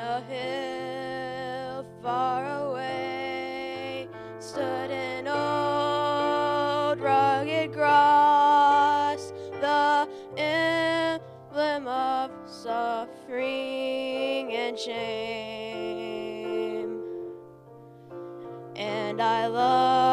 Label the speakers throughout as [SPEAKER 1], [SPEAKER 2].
[SPEAKER 1] A hill far away stood an old rugged cross, the emblem of suffering and shame. And I love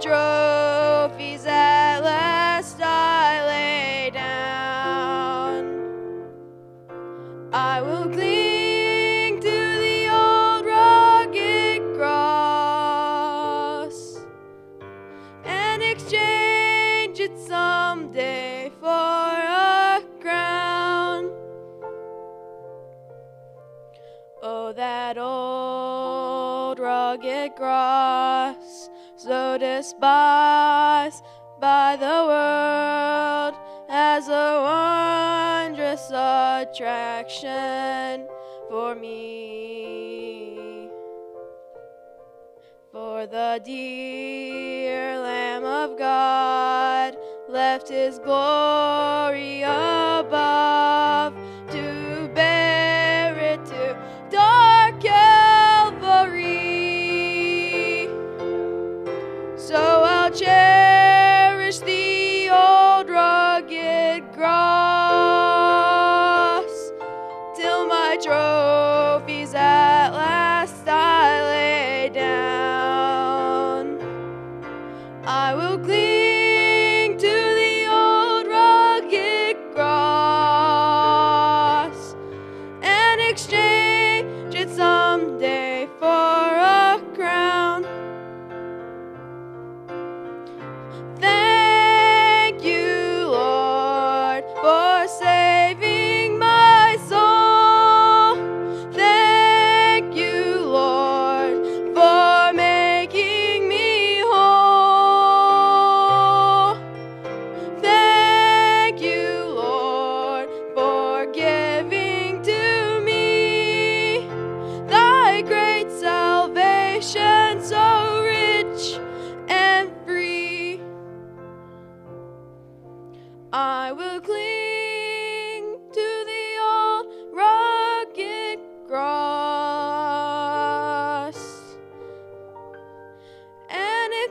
[SPEAKER 1] trophies at last I lay down. I will cling to the old rugged cross and exchange it someday for a crown. Oh, that old rugged cross, so despised by the world, as a wondrous attraction for me. For the dear Lamb of God left his glory I will cling to the old rugged cross and exchange it someday for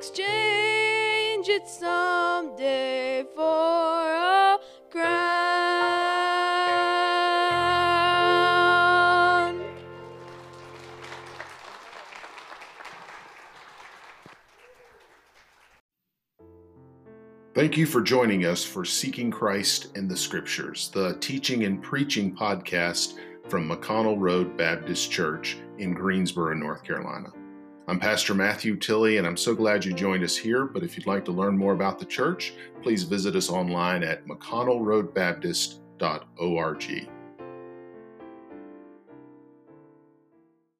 [SPEAKER 1] exchange it someday for a crown.
[SPEAKER 2] Thank you for joining us for Seeking Christ in the Scriptures, the teaching and preaching podcast from McConnell Road Baptist Church in Greensboro, North Carolina. I'm Pastor Matthew Tilley, and I'm so glad you joined us here. But if you'd like to learn more about the church, please visit us online at mcconnellroadbaptist.org.